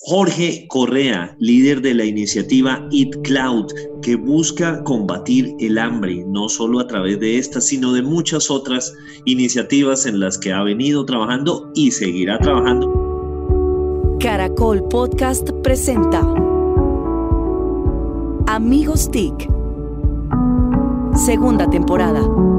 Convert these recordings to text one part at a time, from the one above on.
Jorge Correa, líder de la iniciativa Eat Cloud, que busca combatir el hambre, no solo a través de esta, sino de muchas otras iniciativas en las que ha venido trabajando y seguirá trabajando. Caracol Podcast presenta Amigos TIC, segunda temporada.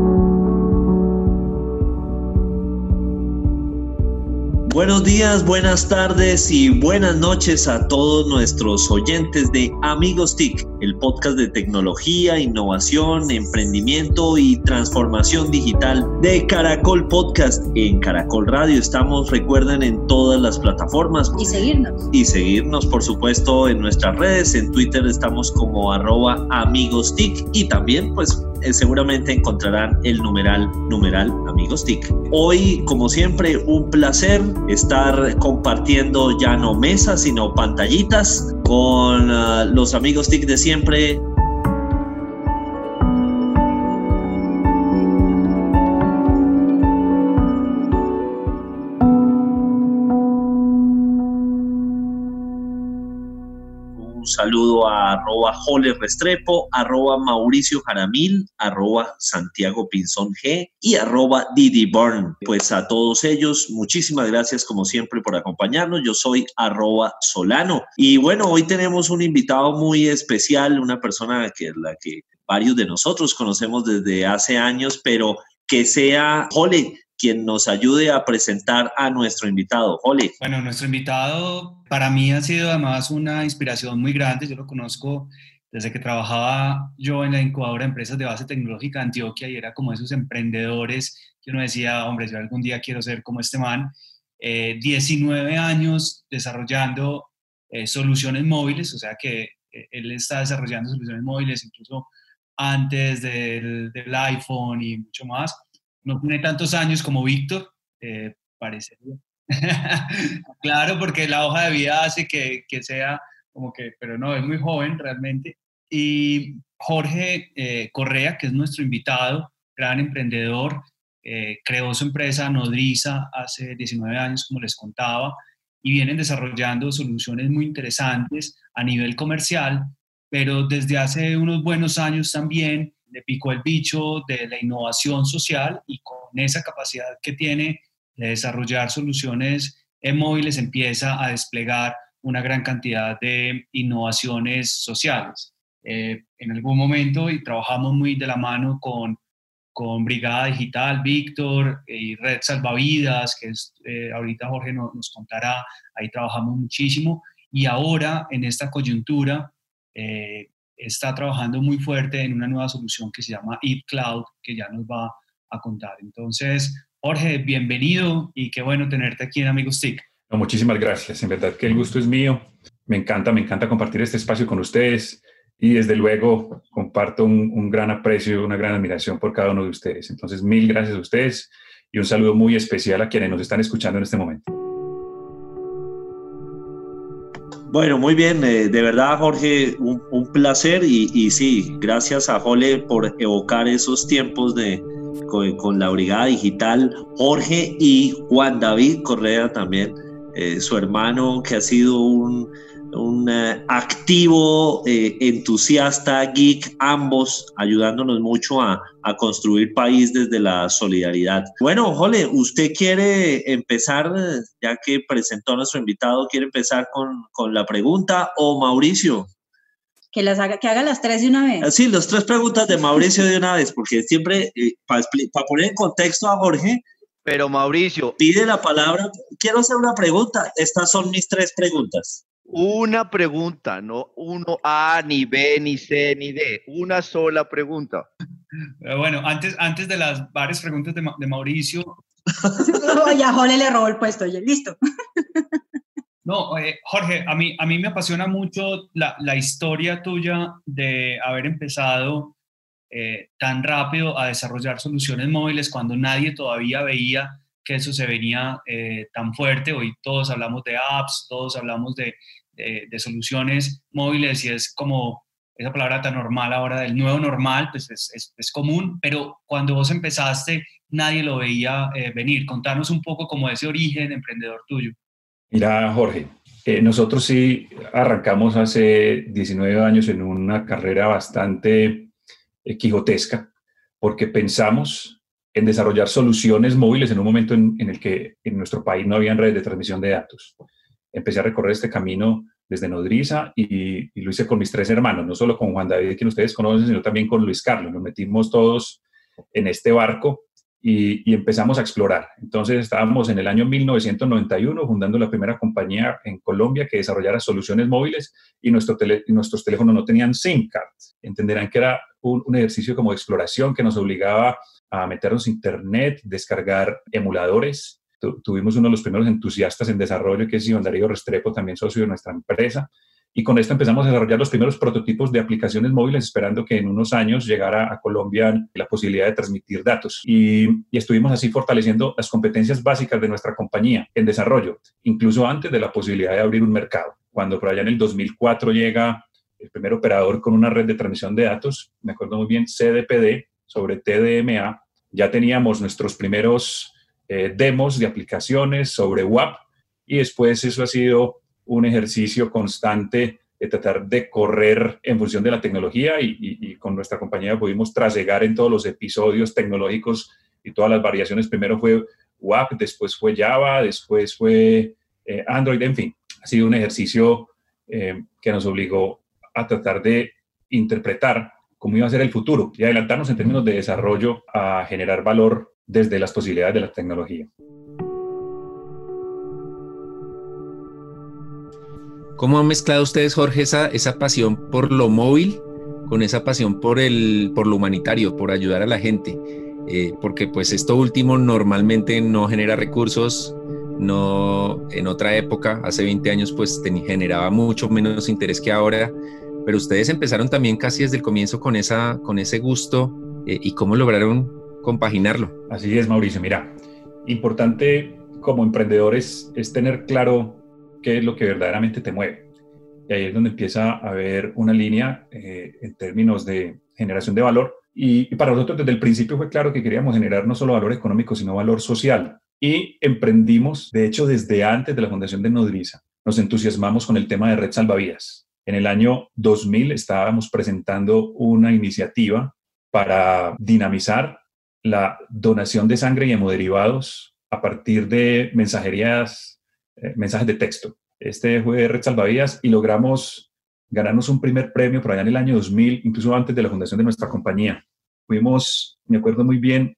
Buenos días, buenas tardes y buenas noches a todos nuestros oyentes de Amigos TIC, el podcast de tecnología, innovación, emprendimiento y transformación digital de Caracol Podcast. En Caracol Radio estamos, recuerden, en todas las plataformas. Y seguirnos. Y seguirnos, por supuesto, en nuestras redes. En Twitter estamos como arroba Amigos TIC y también, pues, eh, seguramente encontrarán el numeral, numeral Amigos TIC. Hoy, como siempre, un placer estar compartiendo ya no mesas, sino pantallitas con uh, los amigos TIC de siempre. Saludo a arroba Jole Restrepo, arroba Mauricio Jaramil, arroba Santiago Pinzón G y arroba Didi Burn. Pues a todos ellos, muchísimas gracias como siempre por acompañarnos. Yo soy arroba Solano. Y bueno, hoy tenemos un invitado muy especial, una persona que la que varios de nosotros conocemos desde hace años, pero que sea Jole, quien nos ayude a presentar a nuestro invitado. Oli. Bueno, nuestro invitado para mí ha sido además una inspiración muy grande. Yo lo conozco desde que trabajaba yo en la incubadora de empresas de base tecnológica de Antioquia y era como esos emprendedores que uno decía, hombre, yo algún día quiero ser como este man. 19 eh, años desarrollando eh, soluciones móviles, o sea que eh, él está desarrollando soluciones móviles incluso antes del, del iPhone y mucho más no tiene tantos años como Víctor, eh, parece. claro, porque la hoja de vida hace que, que, sea como que, pero no, es muy joven realmente. Y Jorge eh, Correa, que es nuestro invitado, gran emprendedor, eh, creó su empresa Nodriza hace 19 años, como les contaba, y vienen desarrollando soluciones muy interesantes a nivel comercial, pero desde hace unos buenos años también le picó el bicho de la innovación social y con esa capacidad que tiene de desarrollar soluciones en móviles empieza a desplegar una gran cantidad de innovaciones sociales. Eh, en algún momento y trabajamos muy de la mano con, con Brigada Digital, Víctor y Red Salvavidas, que es, eh, ahorita Jorge nos contará, ahí trabajamos muchísimo y ahora en esta coyuntura eh, está trabajando muy fuerte en una nueva solución que se llama Eat Cloud, que ya nos va a contar. Entonces, Jorge, bienvenido y qué bueno tenerte aquí en Amigos TIC. muchísimas gracias. En verdad que el gusto es mío. Me encanta, me encanta compartir este espacio con ustedes y desde luego comparto un, un gran aprecio, una gran admiración por cada uno de ustedes. Entonces, mil gracias a ustedes y un saludo muy especial a quienes nos están escuchando en este momento. Bueno, muy bien, eh, de verdad Jorge, un, placer y, sí, gracias a Jole por evocar esos tiempos de, con, la Brigada Digital, Jorge y Juan David Correa también, eh, su hermano que ha sido un, un eh, activo, eh, entusiasta, geek, ambos ayudándonos mucho a, construir país desde la solidaridad. Bueno, Jole, ¿usted quiere empezar, ya que presentó a nuestro invitado, quiere empezar con, la pregunta o Mauricio? Que, las haga, que haga las tres de una vez. Sí, las tres preguntas de Mauricio de una vez, porque siempre, eh, para poner en contexto a Jorge, pero Mauricio. Pide la palabra. Quiero hacer una pregunta. Estas son mis tres preguntas. Una pregunta, no uno A, ni B, ni C, ni D. Una sola pregunta. Bueno, antes, antes de las varias preguntas de, de Mauricio. ya Jole le robó el puesto, ya listo. No, eh, Jorge, a mí, a mí me apasiona mucho la, la historia tuya de haber empezado eh, tan rápido a desarrollar soluciones móviles cuando nadie todavía veía que eso se venía eh, tan fuerte. Hoy todos hablamos de apps, todos hablamos de, de, soluciones móviles y es como esa palabra tan normal ahora del nuevo normal, pues es, común, pero cuando vos empezaste nadie lo veía venir. Contanos un poco como ese origen emprendedor tuyo. Mira, Jorge, eh, nosotros sí arrancamos hace 19 años en una carrera bastante eh, quijotesca, porque pensamos en desarrollar soluciones móviles en un momento en, el que en nuestro país no había redes de transmisión de datos. Empecé a recorrer este camino desde Nodriza y, y, lo hice con mis tres hermanos, no solo con Juan David, que ustedes conocen, sino también con Luis Carlos. Nos metimos todos en este barco y, empezamos a explorar. Entonces estábamos en el año 1991 fundando la primera compañía en Colombia que desarrollara soluciones móviles y, nuestro nuestros teléfonos no tenían SIM cards. Entenderán que era un, ejercicio como de exploración que nos obligaba a meternos internet, descargar emuladores. Tuvimos uno de los primeros entusiastas en desarrollo, que es Iván Darío Restrepo, también socio de nuestra empresa. Y con esto empezamos a desarrollar los primeros prototipos de aplicaciones móviles, esperando que en unos años llegara a Colombia la posibilidad de transmitir datos. Y, estuvimos así fortaleciendo las competencias básicas de nuestra compañía en desarrollo, incluso antes de la posibilidad de abrir un mercado. Cuando por allá en el 2004 llega el primer operador con una red de transmisión de datos, me acuerdo muy bien, CDPD sobre TDMA, ya teníamos nuestros primeros eh, demos de aplicaciones sobre WAP y después eso ha sido un ejercicio constante de tratar de correr en función de la tecnología y, con nuestra compañía pudimos trasegar en todos los episodios tecnológicos y todas las variaciones. Primero fue WAP, después fue Java, después fue eh, Android, en fin. Ha sido un ejercicio eh, que nos obligó a tratar de interpretar cómo iba a ser el futuro y adelantarnos en términos de desarrollo a generar valor desde las posibilidades de la tecnología. ¿Cómo han mezclado ustedes, Jorge, esa, esa pasión por lo móvil con esa pasión por, el, por lo humanitario, por ayudar a la gente? Eh, porque pues esto último normalmente no genera recursos, no en otra época, hace 20 años, pues generaba mucho menos interés que ahora, pero ustedes empezaron también casi desde el comienzo con, esa, con ese gusto eh, y cómo lograron compaginarlo. Así es, Mauricio. Mira, importante como emprendedores es tener claro qué es lo que verdaderamente te mueve. Y ahí es donde empieza a haber una línea eh, en términos de generación de valor. Y, para nosotros desde el principio fue claro que queríamos generar no solo valor económico, sino valor social. Y emprendimos, de hecho, desde antes de la fundación de Nodriza, nos entusiasmamos con el tema de red salvavidas. En el año 2000 estábamos presentando una iniciativa para dinamizar la donación de sangre y hemoderivados a partir de mensajerías eh, mensajes de texto. Este fue Red Salvavidas y logramos ganarnos un primer premio por allá en el año 2000, incluso antes de la fundación de nuestra compañía. Fuimos, me acuerdo muy bien,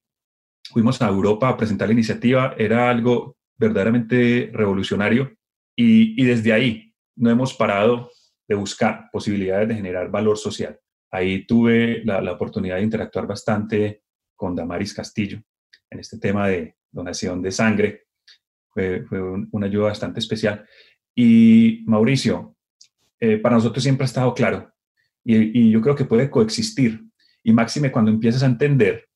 fuimos a Europa a presentar la iniciativa, era algo verdaderamente revolucionario y, desde ahí no hemos parado de buscar posibilidades de generar valor social. Ahí tuve la oportunidad de interactuar bastante con Damaris Castillo en este tema de donación de sangre fue, una ayuda bastante especial. Y Mauricio, eh, para nosotros siempre ha estado claro, y, yo creo que puede coexistir, y máxime cuando empiezas a entender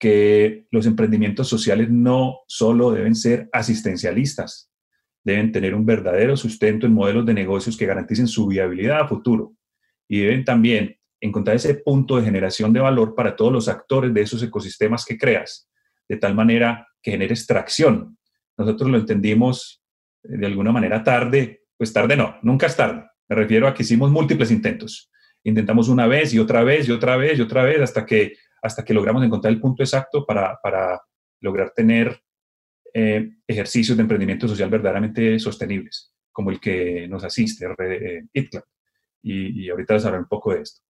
que los emprendimientos sociales no solo deben ser asistencialistas, deben tener un verdadero sustento en modelos de negocios que garanticen su viabilidad a futuro y deben también encontrar ese punto de generación de valor para todos los actores de esos ecosistemas que creas, de tal manera que genere extracción nosotros lo entendimos eh, de alguna manera tarde, pues tarde no, nunca es tarde. Me refiero a que hicimos múltiples intentos. Intentamos una vez y otra vez y otra vez y otra vez hasta que, hasta que logramos encontrar el punto exacto para, para lograr tener eh, ejercicios de emprendimiento social verdaderamente sostenibles, como el que nos asiste, eh, y ahorita les hablaré un poco de esto.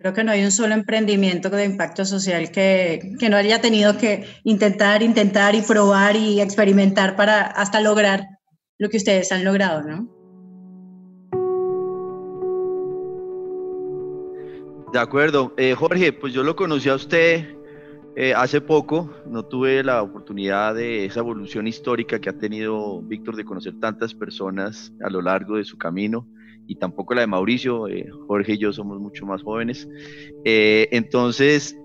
Creo que no hay un solo emprendimiento de impacto social que, que, no haya tenido que intentar, intentar y probar y experimentar para hasta lograr lo que ustedes han logrado, ¿no? De acuerdo. Eh, Jorge, pues yo lo conocí a usted eh, hace poco, no tuve la oportunidad de esa evolución histórica que ha tenido Víctor de conocer tantas personas a lo largo de su camino y tampoco la de Mauricio. Eh, Jorge y yo somos mucho más jóvenes. Eh, entonces,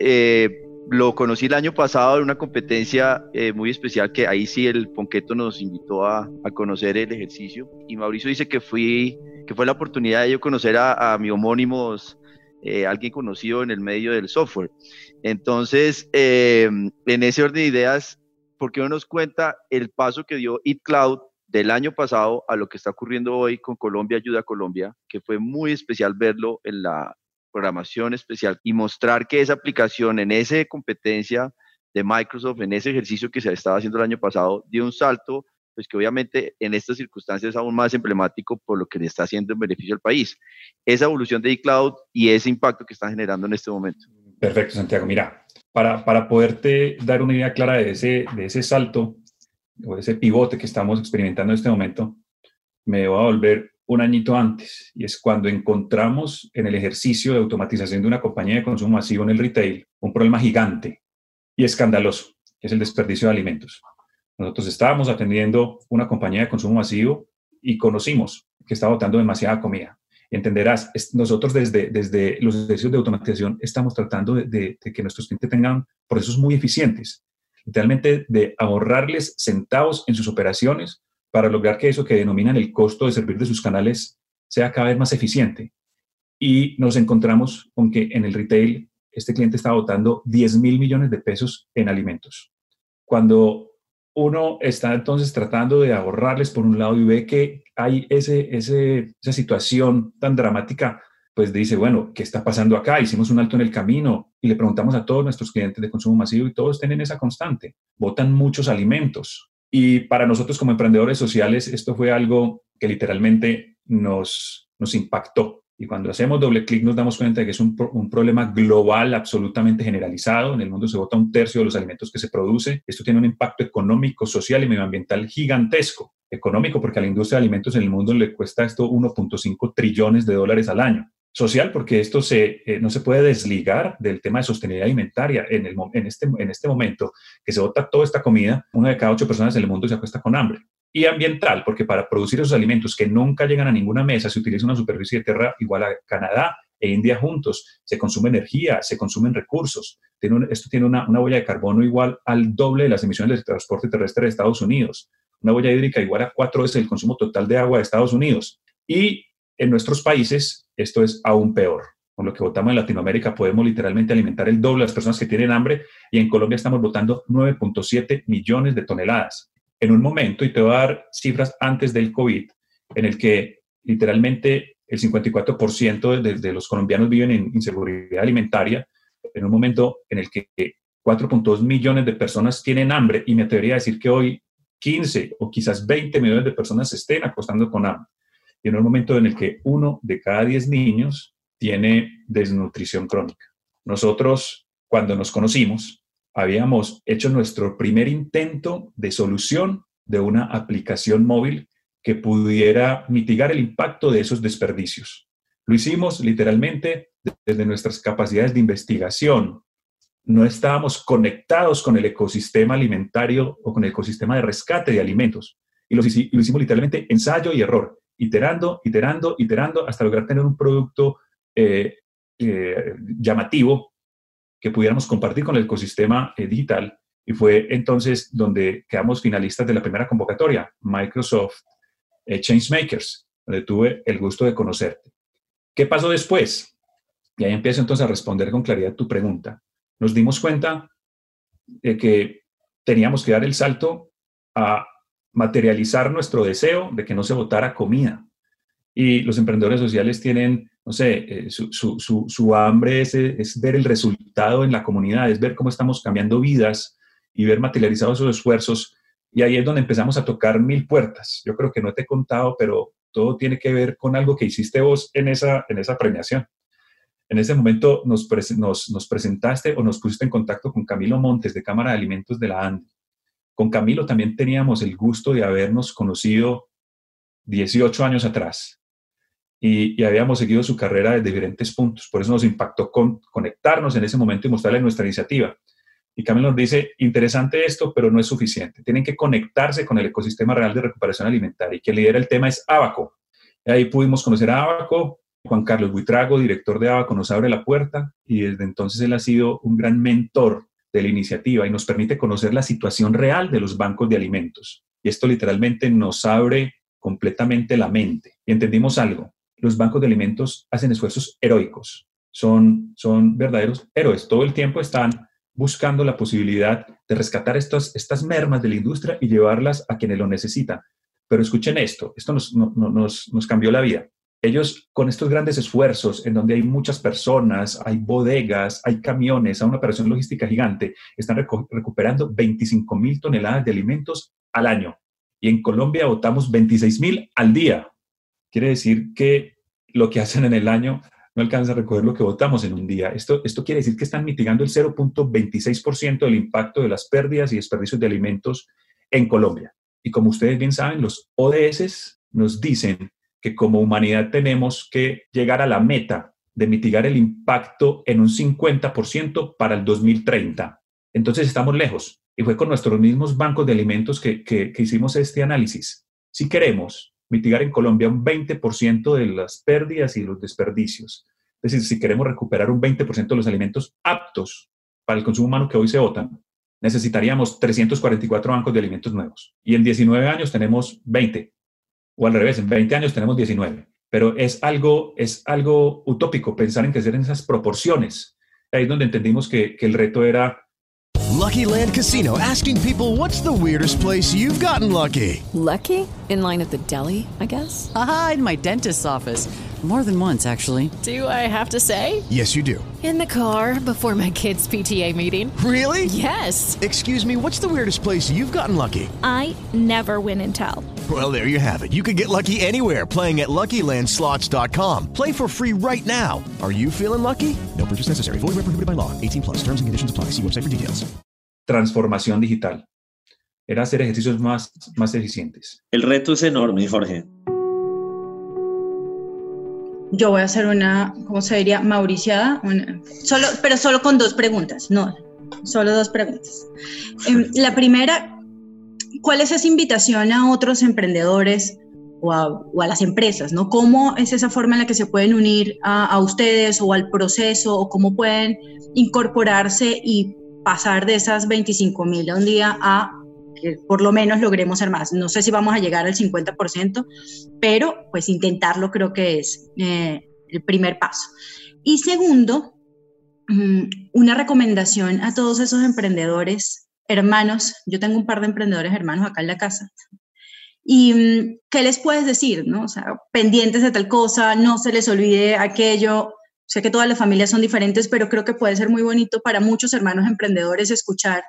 lo conocí el año pasado en una competencia muy especial que ahí sí el Ponqueto nos invitó a, a, conocer el ejercicio y Mauricio dice que fui que fue la oportunidad de yo conocer a, a mi homónimos eh, alguien conocido en el medio del software. Entonces, eh, en ese orden de ideas, ¿por qué no nos cuenta el paso que dio Cloud del año pasado a lo que está ocurriendo hoy con Colombia Ayuda a Colombia, que fue muy especial verlo en la programación especial y mostrar que esa aplicación en esa competencia de Microsoft, en ese ejercicio que se estaba haciendo el año pasado, dio un salto pues que obviamente en estas circunstancias es aún más emblemático por lo que le está haciendo en beneficio al país. Esa evolución de iCloud y ese impacto que está generando en este momento. Perfecto, Santiago. Mira, para, para poderte dar una idea clara de ese, de ese salto o ese pivote que estamos experimentando en este momento, me voy a volver un añito antes, y es cuando encontramos en el ejercicio de automatización de una compañía de consumo masivo en el retail un problema gigante y escandaloso, que es el desperdicio de alimentos. Nosotros estábamos atendiendo una compañía de consumo masivo y conocimos que estaba botando demasiada comida. Entenderás, nosotros desde, desde los servicios de automatización estamos tratando de, que nuestros clientes tengan procesos muy eficientes, literalmente de ahorrarles centavos en sus operaciones para lograr que eso que denominan el costo de servir de sus canales sea cada vez más eficiente. Y nos encontramos con que en el retail este cliente estaba botando 10 mil millones de pesos en alimentos. Cuando uno está entonces tratando de ahorrarles por un lado y ve que hay ese, esa situación tan dramática, pues dice, bueno, ¿qué está pasando acá? Hicimos un alto en el camino y le preguntamos a todos nuestros clientes de consumo masivo y todos tienen esa constante, botan muchos alimentos. Y para nosotros como emprendedores sociales, esto fue algo que literalmente nos, nos impactó. Y cuando hacemos doble clic nos damos cuenta de que es un, un, problema global absolutamente generalizado. En el mundo se vota un tercio de los alimentos que se produce. Esto tiene un impacto económico, social y medioambiental gigantesco. Económico porque a la industria de alimentos en el mundo le cuesta esto 1.5 trillones de dólares al año. Social porque esto se, eh, no se puede desligar del tema de sostenibilidad alimentaria. En, el, en, este, en este momento que se vota toda esta comida, una de cada ocho personas en el mundo se acuesta con hambre y ambiental, porque para producir esos alimentos que nunca llegan a ninguna mesa se utiliza una superficie de tierra igual a Canadá e India juntos, se consume energía, se consumen recursos. Tiene esto tiene una, una, huella de carbono igual al doble de las emisiones del transporte terrestre de Estados Unidos, una huella hídrica igual a cuatro veces el consumo total de agua de Estados Unidos. Y en nuestros países esto es aún peor. Con lo que votamos en Latinoamérica podemos literalmente alimentar el doble de las personas que tienen hambre y en Colombia estamos votando 9.7 millones de toneladas en un momento, y te voy a dar cifras antes del COVID, en el que literalmente el 54% de, de los colombianos viven en inseguridad alimentaria, en un momento en el que 4.2 millones de personas tienen hambre, y me atrevería a decir que hoy 15 o quizás 20 millones de personas estén acostando con hambre. Y en un momento en el que uno de cada 10 niños tiene desnutrición crónica. Nosotros, cuando nos conocimos, habíamos hecho nuestro primer intento de solución de una aplicación móvil que pudiera mitigar el impacto de esos desperdicios. Lo hicimos literalmente desde nuestras capacidades de investigación. No estábamos conectados con el ecosistema alimentario o con el ecosistema de rescate de alimentos. Y lo, hicimos literalmente ensayo y error, iterando, iterando, iterando, hasta lograr tener un producto eh, eh, llamativo que pudiéramos compartir con el ecosistema eh, digital. Y fue entonces donde quedamos finalistas de la primera convocatoria, Microsoft Changemakers, donde tuve el gusto de conocerte. ¿Qué pasó después? Y ahí empiezo entonces a responder con claridad tu pregunta. Nos dimos cuenta de que teníamos que dar el salto a materializar nuestro deseo de que no se votara comida. Y los emprendedores sociales tienen no sé, eh, su, hambre es, ver el resultado en la comunidad, es ver cómo estamos cambiando vidas y ver materializados esos esfuerzos. Y ahí es donde empezamos a tocar mil puertas. Yo creo que no te he contado, pero todo tiene que ver con algo que hiciste vos en esa, en esa premiación. En ese momento nos, nos, presentaste o nos pusiste en contacto con Camilo Montes de Cámara de Alimentos de la ANDE. Con Camilo también teníamos el gusto de habernos conocido 18 años atrás y, habíamos seguido su carrera desde diferentes puntos. Por eso nos impactó con conectarnos en ese momento y mostrarle nuestra iniciativa. Y Camilo nos dice, interesante esto, pero no es suficiente. Tienen que conectarse con el ecosistema real de recuperación alimentaria. Y quien lidera el tema es Abaco. Ahí pudimos conocer a Abaco. Juan Carlos Buitrago, director de Abaco, nos abre la puerta y desde entonces él ha sido un gran mentor de la iniciativa y nos permite conocer la situación real de los bancos de alimentos. Y esto literalmente nos abre completamente la mente. Y entendimos algo. Los bancos de alimentos hacen esfuerzos heroicos. Son, son verdaderos héroes. Todo el tiempo están buscando la posibilidad de rescatar estas, estas mermas de la industria y llevarlas a quienes lo necesitan. Pero escuchen esto, esto nos, nos, nos cambió la vida. Ellos con estos grandes esfuerzos en donde hay muchas personas, hay bodegas, hay camiones, hay una operación logística gigante, están recuperando 25 mil toneladas de alimentos al año. Y en Colombia votamos 26 mil al día. Quiere decir que lo que hacen en el año no alcanza a recoger lo que votamos en un día. Esto, esto quiere decir que están mitigando el 0.26% del impacto de las pérdidas y desperdicios de alimentos en Colombia. Y como ustedes bien saben, los ODS nos dicen que como humanidad tenemos que llegar a la meta de mitigar el impacto en un 50% para el 2030. Entonces estamos lejos. Y fue con nuestros mismos bancos de alimentos que, hicimos este análisis. Si queremos mitigar en Colombia un 20% de las pérdidas y los desperdicios. Es decir, si queremos recuperar un 20% de los alimentos aptos para el consumo humano que hoy se votan, necesitaríamos 344 bancos de alimentos nuevos. Y en 19 años tenemos 20. O al revés, en 20 años tenemos 19. Pero es algo, es algo utópico pensar en crecer en esas proporciones. Ahí es donde entendimos que, que el reto era Lucky Land Casino asking people what's the weirdest place you've gotten lucky? Lucky? In line at the deli, I guess? Aha, in my dentist's office. More than once, actually. Do I have to say? Yes, you do. In the car before my kids' PTA meeting. Really? Yes. Excuse me, what's the weirdest place you've gotten lucky? I never win and tell. Well, there you have it. You can get lucky anywhere playing at LuckyLandSlots.com. Play for free right now. Are you feeling lucky? No purchase necessary. Void where prohibited by law. 18 plus. Terms and conditions apply. See website for details. Transformación digital. Era hacer ejercicios más, más eficientes. El reto es enorme, Jorge. Yo voy a hacer una, ¿cómo se diría? Mauriciada, una, solo, pero solo con dos preguntas, no, solo dos preguntas. Eh, la primera, ¿cuál es esa invitación a otros emprendedores o a, o a, las empresas? ¿no? ¿Cómo es esa forma en la que se pueden unir a, a ustedes o al proceso o cómo pueden incorporarse y pasar de esas 25 mil a un día a que por lo menos logremos ser más. No sé si vamos a llegar al 50%, pero pues intentarlo creo que es eh, el primer paso. Y segundo, um, una recomendación a todos esos emprendedores, hermanos, yo tengo un par de emprendedores hermanos acá en la casa. ¿Y um, qué les puedes decir? ¿no? O sea, pendientes de tal cosa, no se les olvide aquello. Sé que todas las familias son diferentes, pero creo que puede ser muy bonito para muchos hermanos emprendedores escuchar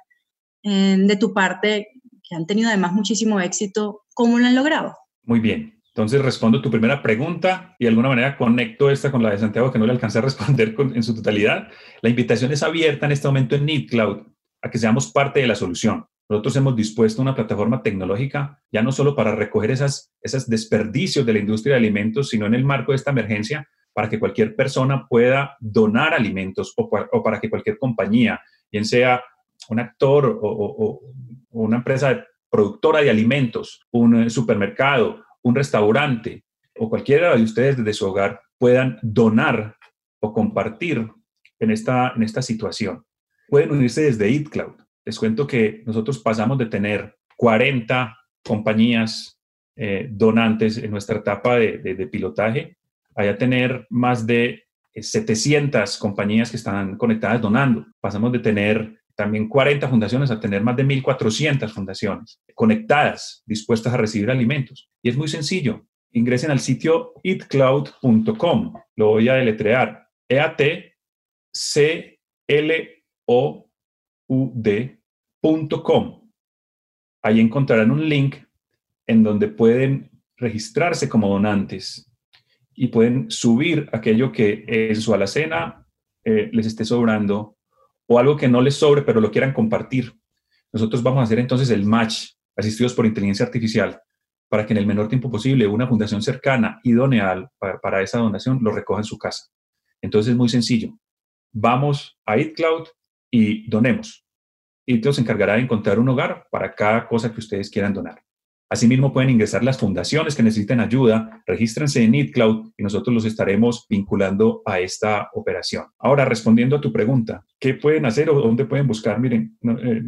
eh, de tu parte que han tenido además muchísimo éxito, ¿cómo lo han logrado? Muy bien. Entonces respondo tu primera pregunta y de alguna manera conecto esta con la de Santiago que no le alcancé a responder en su totalidad. La invitación es abierta en este momento en NeedCloud a que seamos parte de la solución. Nosotros hemos dispuesto una plataforma tecnológica ya no solo para recoger esas, esos desperdicios de la industria de alimentos, sino en el marco de esta emergencia para que cualquier persona pueda donar alimentos o, o para que cualquier compañía, bien sea un actor o, o, o una empresa productora de alimentos, un supermercado, un restaurante o cualquiera de ustedes desde su hogar puedan donar o compartir en esta, en esta situación. Pueden unirse desde EatCloud. Les cuento que nosotros pasamos de tener 40 compañías eh, donantes en nuestra etapa de, de, de pilotaje a ya tener más de 700 compañías que están conectadas donando. Pasamos de tener también 40 fundaciones a tener más de 1.400 fundaciones conectadas, dispuestas a recibir alimentos. Y es muy sencillo. Ingresen al sitio eatcloud.com. Lo voy a deletrear. E-A-T-C-L-O-U-D.com. Ahí encontrarán un link en donde pueden registrarse como donantes y pueden subir aquello que en su alacena eh, les esté sobrando o algo que no les sobre, pero lo quieran compartir. Nosotros vamos a hacer entonces el match, asistidos por inteligencia artificial, para que en el menor tiempo posible una fundación cercana, idónea para, para esa donación, lo recoja en su casa. Entonces es muy sencillo. Vamos a EatCloud y donemos. ITLO se encargará de encontrar un hogar para cada cosa que ustedes quieran donar. Asimismo, pueden ingresar las fundaciones que necesiten ayuda, regístrense en ItCloud y nosotros los estaremos vinculando a esta operación. Ahora, respondiendo a tu pregunta, ¿qué pueden hacer o dónde pueden buscar? Miren, eh,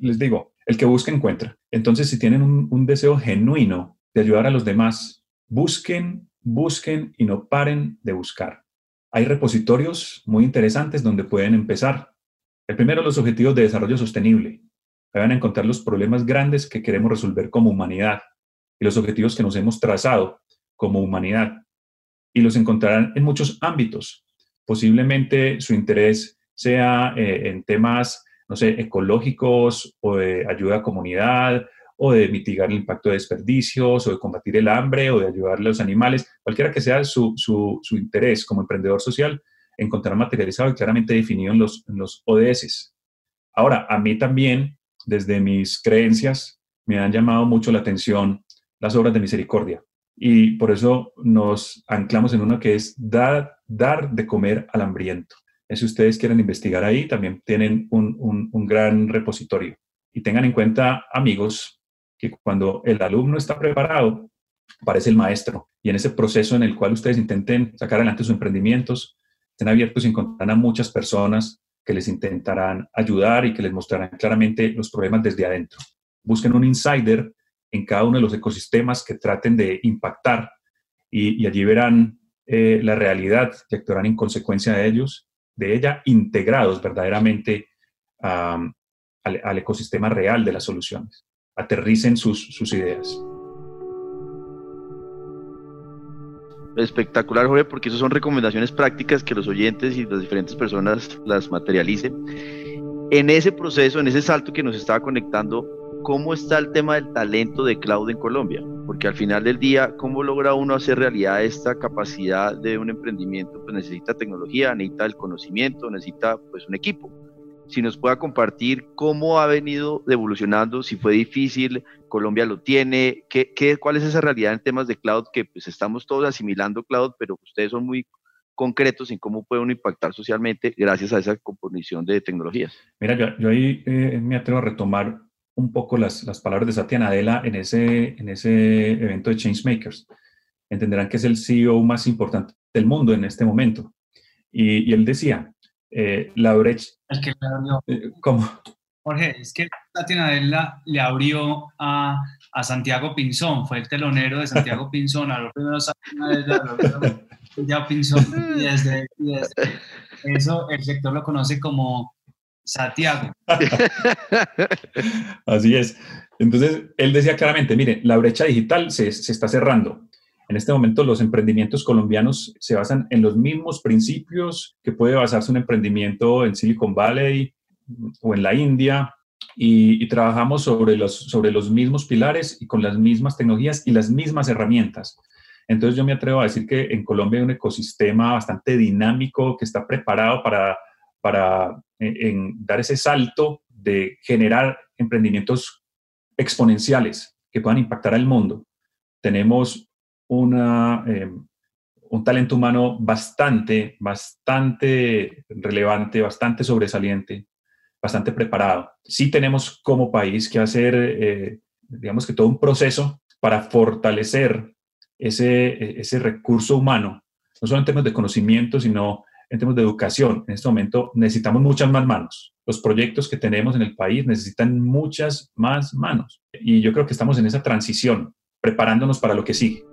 les digo, el que busca encuentra. Entonces, si tienen un deseo genuino de ayudar a los demás, busquen, busquen y no paren de buscar. Hay repositorios muy interesantes donde pueden empezar. El primero, los objetivos de desarrollo sostenible van a encontrar los problemas grandes que queremos resolver como humanidad y los objetivos que nos hemos trazado como humanidad. Y los encontrarán en muchos ámbitos. Posiblemente su interés sea eh, en temas, no sé, ecológicos o de ayuda a comunidad o de mitigar el impacto de desperdicios o de combatir el hambre o de ayudar a los animales, cualquiera que sea su, su, interés como emprendedor social, encontrará materializado y claramente definido en los, en los ODS. Ahora, a mí también desde mis creencias, me han llamado mucho la atención las obras de misericordia. Y por eso nos anclamos en una que es dar, dar de comer al hambriento. Si ustedes quieren investigar ahí, también tienen un, un gran repositorio. Y tengan en cuenta, amigos, que cuando el alumno está preparado, parece el maestro. Y en ese proceso en el cual ustedes intenten sacar adelante sus emprendimientos, estén abiertos y encontrarán a muchas personas que les intentarán ayudar y que les mostrarán claramente los problemas desde adentro. Busquen un insider en cada uno de los ecosistemas que traten de impactar y, allí verán eh, la realidad y actuarán en consecuencia de ellos, de ella, integrados verdaderamente al, ecosistema real de las soluciones. Aterricen sus ideas. Espectacular, Jorge, porque eso son recomendaciones prácticas que los oyentes y las diferentes personas las materialicen. En ese proceso, en ese salto que nos estaba conectando, ¿cómo está el tema del talento de cloud en Colombia? Porque al final del día, ¿cómo logra uno hacer realidad esta capacidad de un emprendimiento? Pues necesita tecnología, necesita el conocimiento, necesita pues un equipo si nos pueda compartir cómo ha venido evolucionando, si fue difícil, Colombia lo tiene, qué, qué, cuál es esa realidad en temas de cloud que pues estamos todos asimilando cloud, pero ustedes son muy concretos en cómo puede uno impactar socialmente gracias a esa composición de tecnologías. Mira, yo, yo ahí eh, me atrevo a retomar un poco las, las palabras de Satya Nadella en ese, en ese evento de Changemakers. Entenderán que es el CEO más importante del mundo en este momento. Y, y él decía, eh, la brecha. El que le abrió. Eh, ¿Cómo? Jorge, es que Nadella le abrió a, a, Santiago Pinzón, fue el telonero de Santiago Pinzón, a lo primero ya Pinzón, y desde, eso el sector lo conoce como Santiago. Así es. Entonces, él decía claramente, mire, la brecha digital se, se está cerrando. En este momento los emprendimientos colombianos se basan en los mismos principios que puede basarse un emprendimiento en Silicon Valley o en la India y, trabajamos sobre los, sobre los mismos pilares y con las mismas tecnologías y las mismas herramientas. Entonces yo me atrevo a decir que en Colombia hay un ecosistema bastante dinámico que está preparado para, para dar ese salto de generar emprendimientos exponenciales que puedan impactar al mundo. Tenemos una, eh, un talento humano bastante, bastante relevante, bastante sobresaliente, bastante preparado. Sí tenemos como país que hacer, eh, digamos que todo un proceso para fortalecer ese, ese recurso humano, no solo en términos de conocimiento, sino en términos de educación. En este momento necesitamos muchas más manos. Los proyectos que tenemos en el país necesitan muchas más manos. Y yo creo que estamos en esa transición, preparándonos para lo que sigue.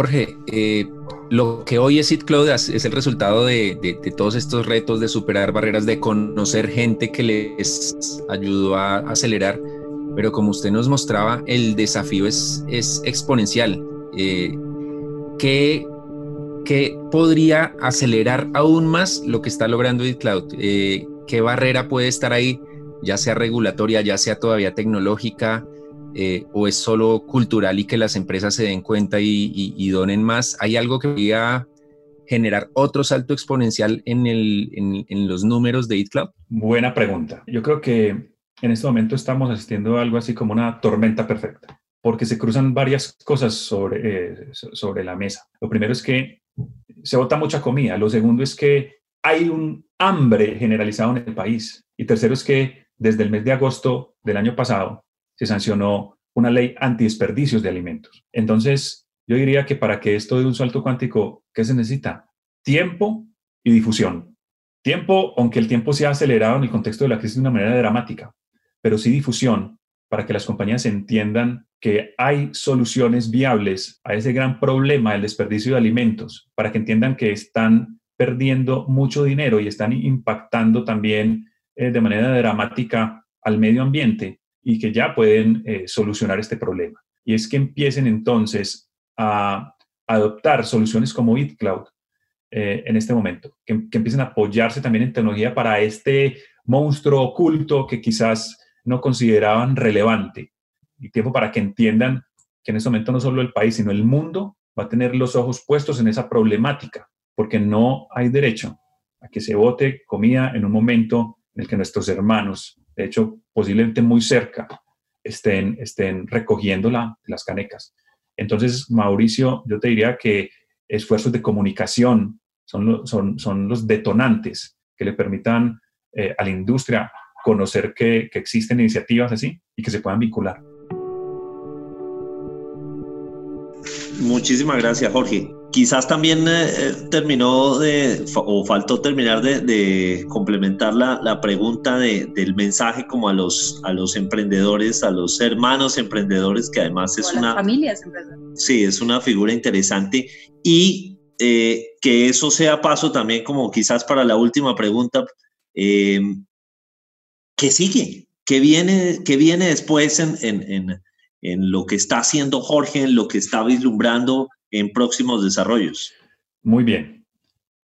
Jorge, eh, lo que hoy es Cloud es el resultado de, todos estos retos de superar barreras, de conocer gente que les ayudó a acelerar, pero como usted nos mostraba, el desafío es, exponencial. Eh, ¿qué, podría acelerar aún más lo que está logrando EatCloud? Eh, ¿Qué barrera puede estar ahí, ya sea regulatoria, ya sea todavía tecnológica? Eh, o es solo cultural y que las empresas se den cuenta y, donen más? ¿Hay algo que podría generar otro salto exponencial en, los números de EatCloud? Buena pregunta. Yo creo que en este momento estamos asistiendo a algo así como una tormenta perfecta, porque se cruzan varias cosas sobre, eh, sobre la mesa. Lo primero es que se bota mucha comida. Lo segundo es que hay un hambre generalizado en el país. Y tercero es que desde el mes de agosto del año pasado se sancionó una ley antidesperdicios de alimentos. Entonces, yo diría que para que esto dé un salto cuántico, ¿qué se necesita? Tiempo y difusión. Tiempo, aunque el tiempo se ha acelerado en el contexto de la crisis de una manera dramática, pero sí difusión para que las compañías entiendan que hay soluciones viables a ese gran problema del desperdicio de alimentos, para que entiendan que están perdiendo mucho dinero y están impactando también eh, de manera dramática al medio ambiente y que ya pueden eh, solucionar este problema. Y es que empiecen entonces a adoptar soluciones como EatCloud eh, en este momento, que, que empiecen a apoyarse también en tecnología para este monstruo oculto que quizás no consideraban relevante y tiempo para que entiendan que en este momento no solo el país, sino el mundo va a tener los ojos puestos en esa problemática, porque no hay derecho a que se vote comida en un momento en el que nuestros hermanos, de hecho, posiblemente muy cerca, estén, estén recogiendo las canecas. Entonces, Mauricio, yo te diría que esfuerzos de comunicación son, son, son los detonantes que le permitan eh, a la industria conocer que, que existen iniciativas así y que se puedan vincular. Muchísimas gracias, Jorge. Quizás también eh, eh, terminó de, o faltó terminar de, de complementar la, la pregunta de, del mensaje como a los, a los emprendedores, a los hermanos emprendedores, que además es una... familias emprendedoras. Sí, es una figura interesante. Y eh, que eso sea paso también como quizás para la última pregunta. Eh, ¿Qué sigue? ¿Qué viene, qué viene después en, en, en, lo que está haciendo Jorge, en lo que está vislumbrando en próximos desarrollos? Muy bien.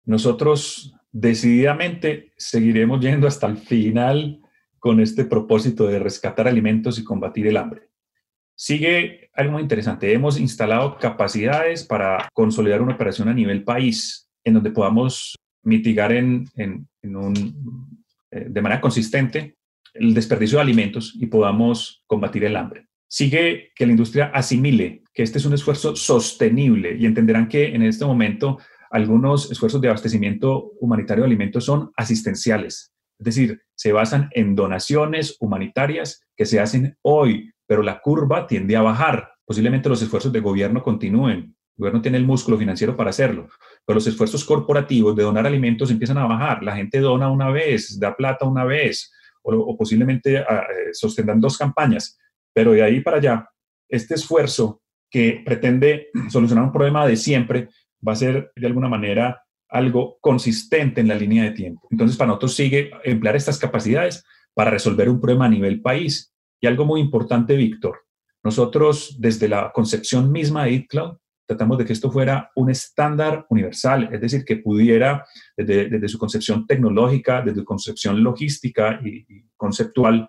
Nosotros decididamente seguiremos yendo hasta el final con este propósito de rescatar alimentos y combatir el hambre. Sigue algo muy interesante. Hemos instalado capacidades para consolidar una operación a nivel país en donde podamos mitigar en, eh, de manera consistente el desperdicio de alimentos y podamos combatir el hambre. Sigue que la industria asimile que este es un esfuerzo sostenible y entenderán que en este momento algunos esfuerzos de abastecimiento humanitario de alimentos son asistenciales, es decir, se basan en donaciones humanitarias que se hacen hoy, pero la curva tiende a bajar. Posiblemente los esfuerzos de gobierno continúen, el gobierno tiene el músculo financiero para hacerlo, pero los esfuerzos corporativos de donar alimentos empiezan a bajar. La gente dona una vez, da plata una vez, o, posiblemente ah, eh, dos campañas, pero de ahí para allá, este esfuerzo que pretende solucionar un problema de siempre va a ser de alguna manera algo consistente en la línea de tiempo. Entonces, para nosotros sigue emplear estas capacidades para resolver un problema a nivel país. Y algo muy importante, Víctor, nosotros desde la concepción misma de EatCloud tratamos de que esto fuera un estándar universal, es decir, que pudiera, desde, su concepción tecnológica, desde su concepción logística y, conceptual,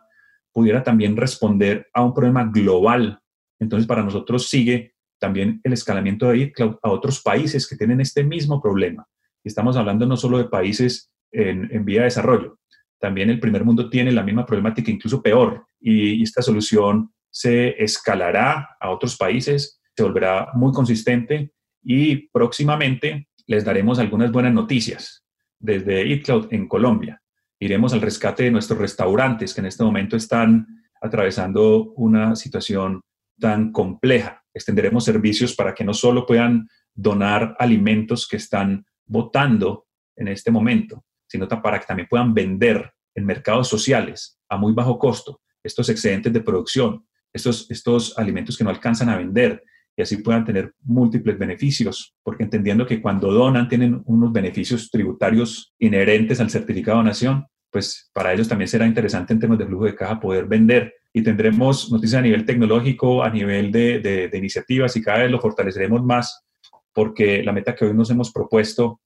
pudiera también responder a un problema global. Entonces, para nosotros sigue también el escalamiento de iCloud a otros países que tienen este mismo problema. Y estamos hablando no solo de países en, vía de desarrollo, también el primer mundo tiene la misma problemática, incluso peor, y esta solución se escalará a otros países se volverá muy consistente y próximamente les daremos algunas buenas noticias desde EatCloud en Colombia. Iremos al rescate de nuestros restaurantes que en este momento están atravesando una situación tan compleja. Extenderemos servicios para que no solo puedan donar alimentos que están botando en este momento, sino para que también puedan vender en mercados sociales a muy bajo costo estos excedentes de producción, estos, estos alimentos que no alcanzan a vender y así puedan tener múltiples beneficios, porque entendiendo que cuando donan tienen unos beneficios tributarios inherentes al certificado de donación, pues para ellos también será interesante en términos de flujo de caja poder vender. Y tendremos noticias a nivel tecnológico, a nivel de, de, iniciativas y cada vez lo fortaleceremos más, porque la meta que hoy nos hemos propuesto,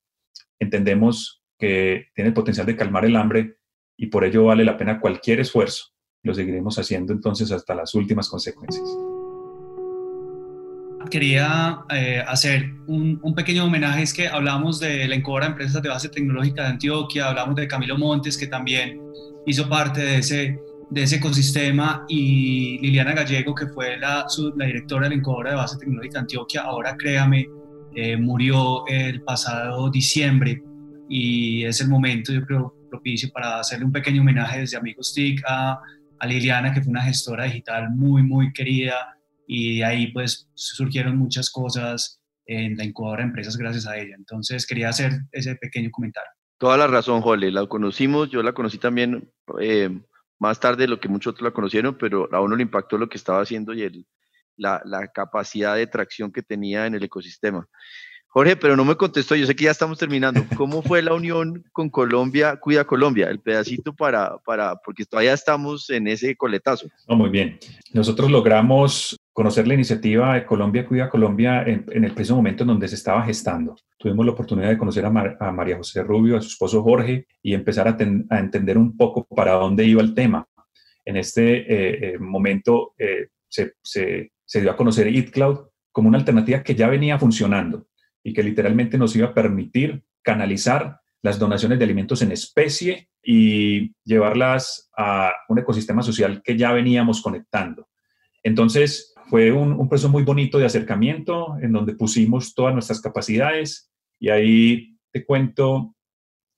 entendemos que tiene el potencial de calmar el hambre y por ello vale la pena cualquier esfuerzo. Lo seguiremos haciendo entonces hasta las últimas consecuencias quería eh, hacer un, un, pequeño homenaje, es que hablamos de la de empresas de base tecnológica de Antioquia, hablamos de Camilo Montes, que también hizo parte de ese, de ese ecosistema, y Liliana Gallego, que fue la, la directora de la incubadora de base tecnológica Antioquia, ahora créame, eh, murió el pasado diciembre. y es el momento, yo creo, propicio para hacerle un pequeño homenaje desde Amigos TIC a, a Liliana, que fue una gestora digital muy, muy querida y de ahí pues surgieron muchas cosas en la incubadora de empresas gracias a ella. Entonces quería hacer ese pequeño comentario. Toda la razón, Jole. La conocimos, yo la conocí también eh, más tarde de lo que muchos otros la conocieron, pero a uno le impactó lo que estaba haciendo y el, la, la, capacidad de tracción que tenía en el ecosistema. Jorge, pero no me contestó, yo sé que ya estamos terminando. ¿Cómo fue la unión con Colombia, Cuida Colombia? El pedacito para, para porque todavía estamos en ese coletazo. No, muy bien. Nosotros logramos conocer la iniciativa de Colombia Cuida Colombia en, el preciso momento en donde se estaba gestando. Tuvimos la oportunidad de conocer a, Mar, a María José Rubio, a su esposo Jorge, y empezar a entender un poco para dónde iba el tema. En este eh, eh, momento eh, se, se, se dio a conocer EatCloud como una alternativa que ya venía funcionando y que literalmente nos iba a permitir canalizar las donaciones de alimentos en especie y llevarlas a un ecosistema social que ya veníamos conectando. Entonces, fue un, un, proceso muy bonito de acercamiento en donde pusimos todas nuestras capacidades y ahí te cuento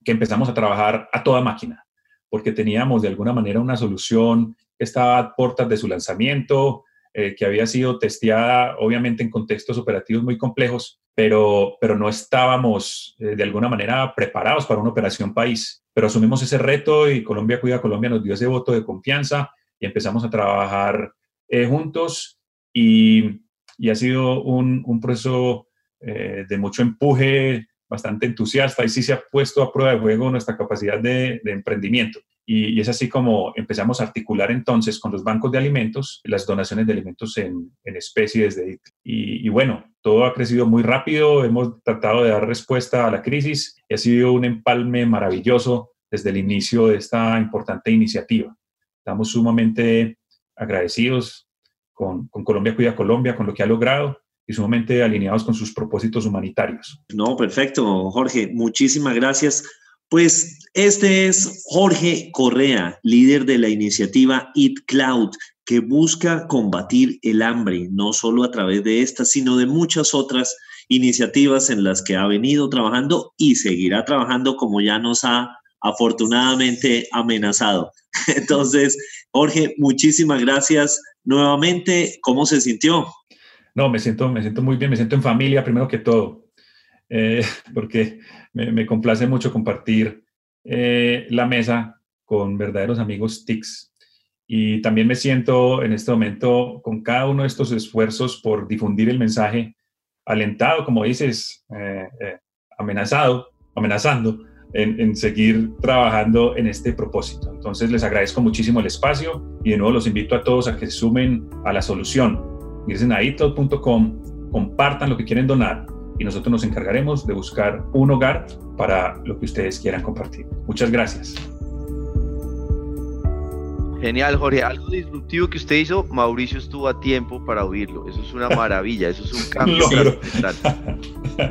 que empezamos a trabajar a toda máquina, porque teníamos de alguna manera una solución que estaba a puertas de su lanzamiento, eh, que había sido testeada obviamente en contextos operativos muy complejos, pero, pero no estábamos eh, de alguna manera preparados para una operación país. Pero asumimos ese reto y Colombia Cuida Colombia nos dio ese voto de confianza y empezamos a trabajar eh, juntos y, ha sido un, un proceso eh, de mucho empuje, bastante entusiasta y sí se ha puesto a prueba de juego nuestra capacidad de, de emprendimiento. Y, es así como empezamos a articular entonces con los bancos de alimentos las donaciones de alimentos en, en especie y, y, bueno, todo ha crecido muy rápido, hemos tratado de dar respuesta a la crisis y ha sido un empalme maravilloso desde el inicio de esta importante iniciativa. Estamos sumamente agradecidos con, con Colombia Cuida Colombia, con lo que ha logrado y sumamente alineados con sus propósitos humanitarios. No, perfecto, Jorge. Muchísimas gracias pues este es Jorge Correa, líder de la iniciativa Eat Cloud, que busca combatir el hambre, no solo a través de esta, sino de muchas otras iniciativas en las que ha venido trabajando y seguirá trabajando como ya nos ha afortunadamente amenazado. Entonces, Jorge, muchísimas gracias nuevamente. ¿Cómo se sintió? No, me siento, me siento muy bien, me siento en familia primero que todo, eh, porque me, me, complace mucho compartir eh, la mesa con verdaderos amigos TICs. Y también me siento en este momento con cada uno de estos esfuerzos por difundir el mensaje, alentado, como dices, eh, eh, amenazado, amenazando en, seguir trabajando en este propósito. Entonces les agradezco muchísimo el espacio y de nuevo los invito a todos a que se sumen a la solución. Ingresen a itlog.com, compartan lo que quieren donar y nosotros nos encargaremos de buscar un hogar para lo que ustedes quieran compartir. Muchas gracias. Genial, Jorge. Algo disruptivo que usted hizo, Mauricio estuvo a tiempo para oírlo. Eso es una maravilla, eso es un cambio.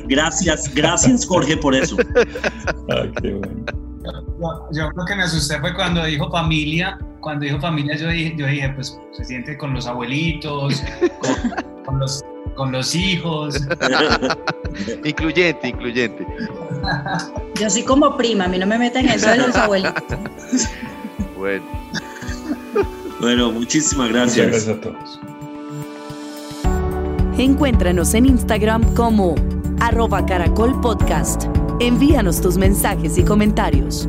gracias, gracias, Jorge, por eso. Ay, qué bueno. yo, yo, lo que me asusté fue cuando dijo familia. Cuando dijo familia, yo dije, yo dije pues se siente con los abuelitos, con, con los con los hijos. incluyente, incluyente. Yo soy como prima, a mí no me meten en eso de los abuelitos. Bueno. Bueno, muchísimas gracias. Muchas gracias a todos. Encuéntranos en Instagram como arroba caracol podcast. Envíanos tus mensajes y comentarios.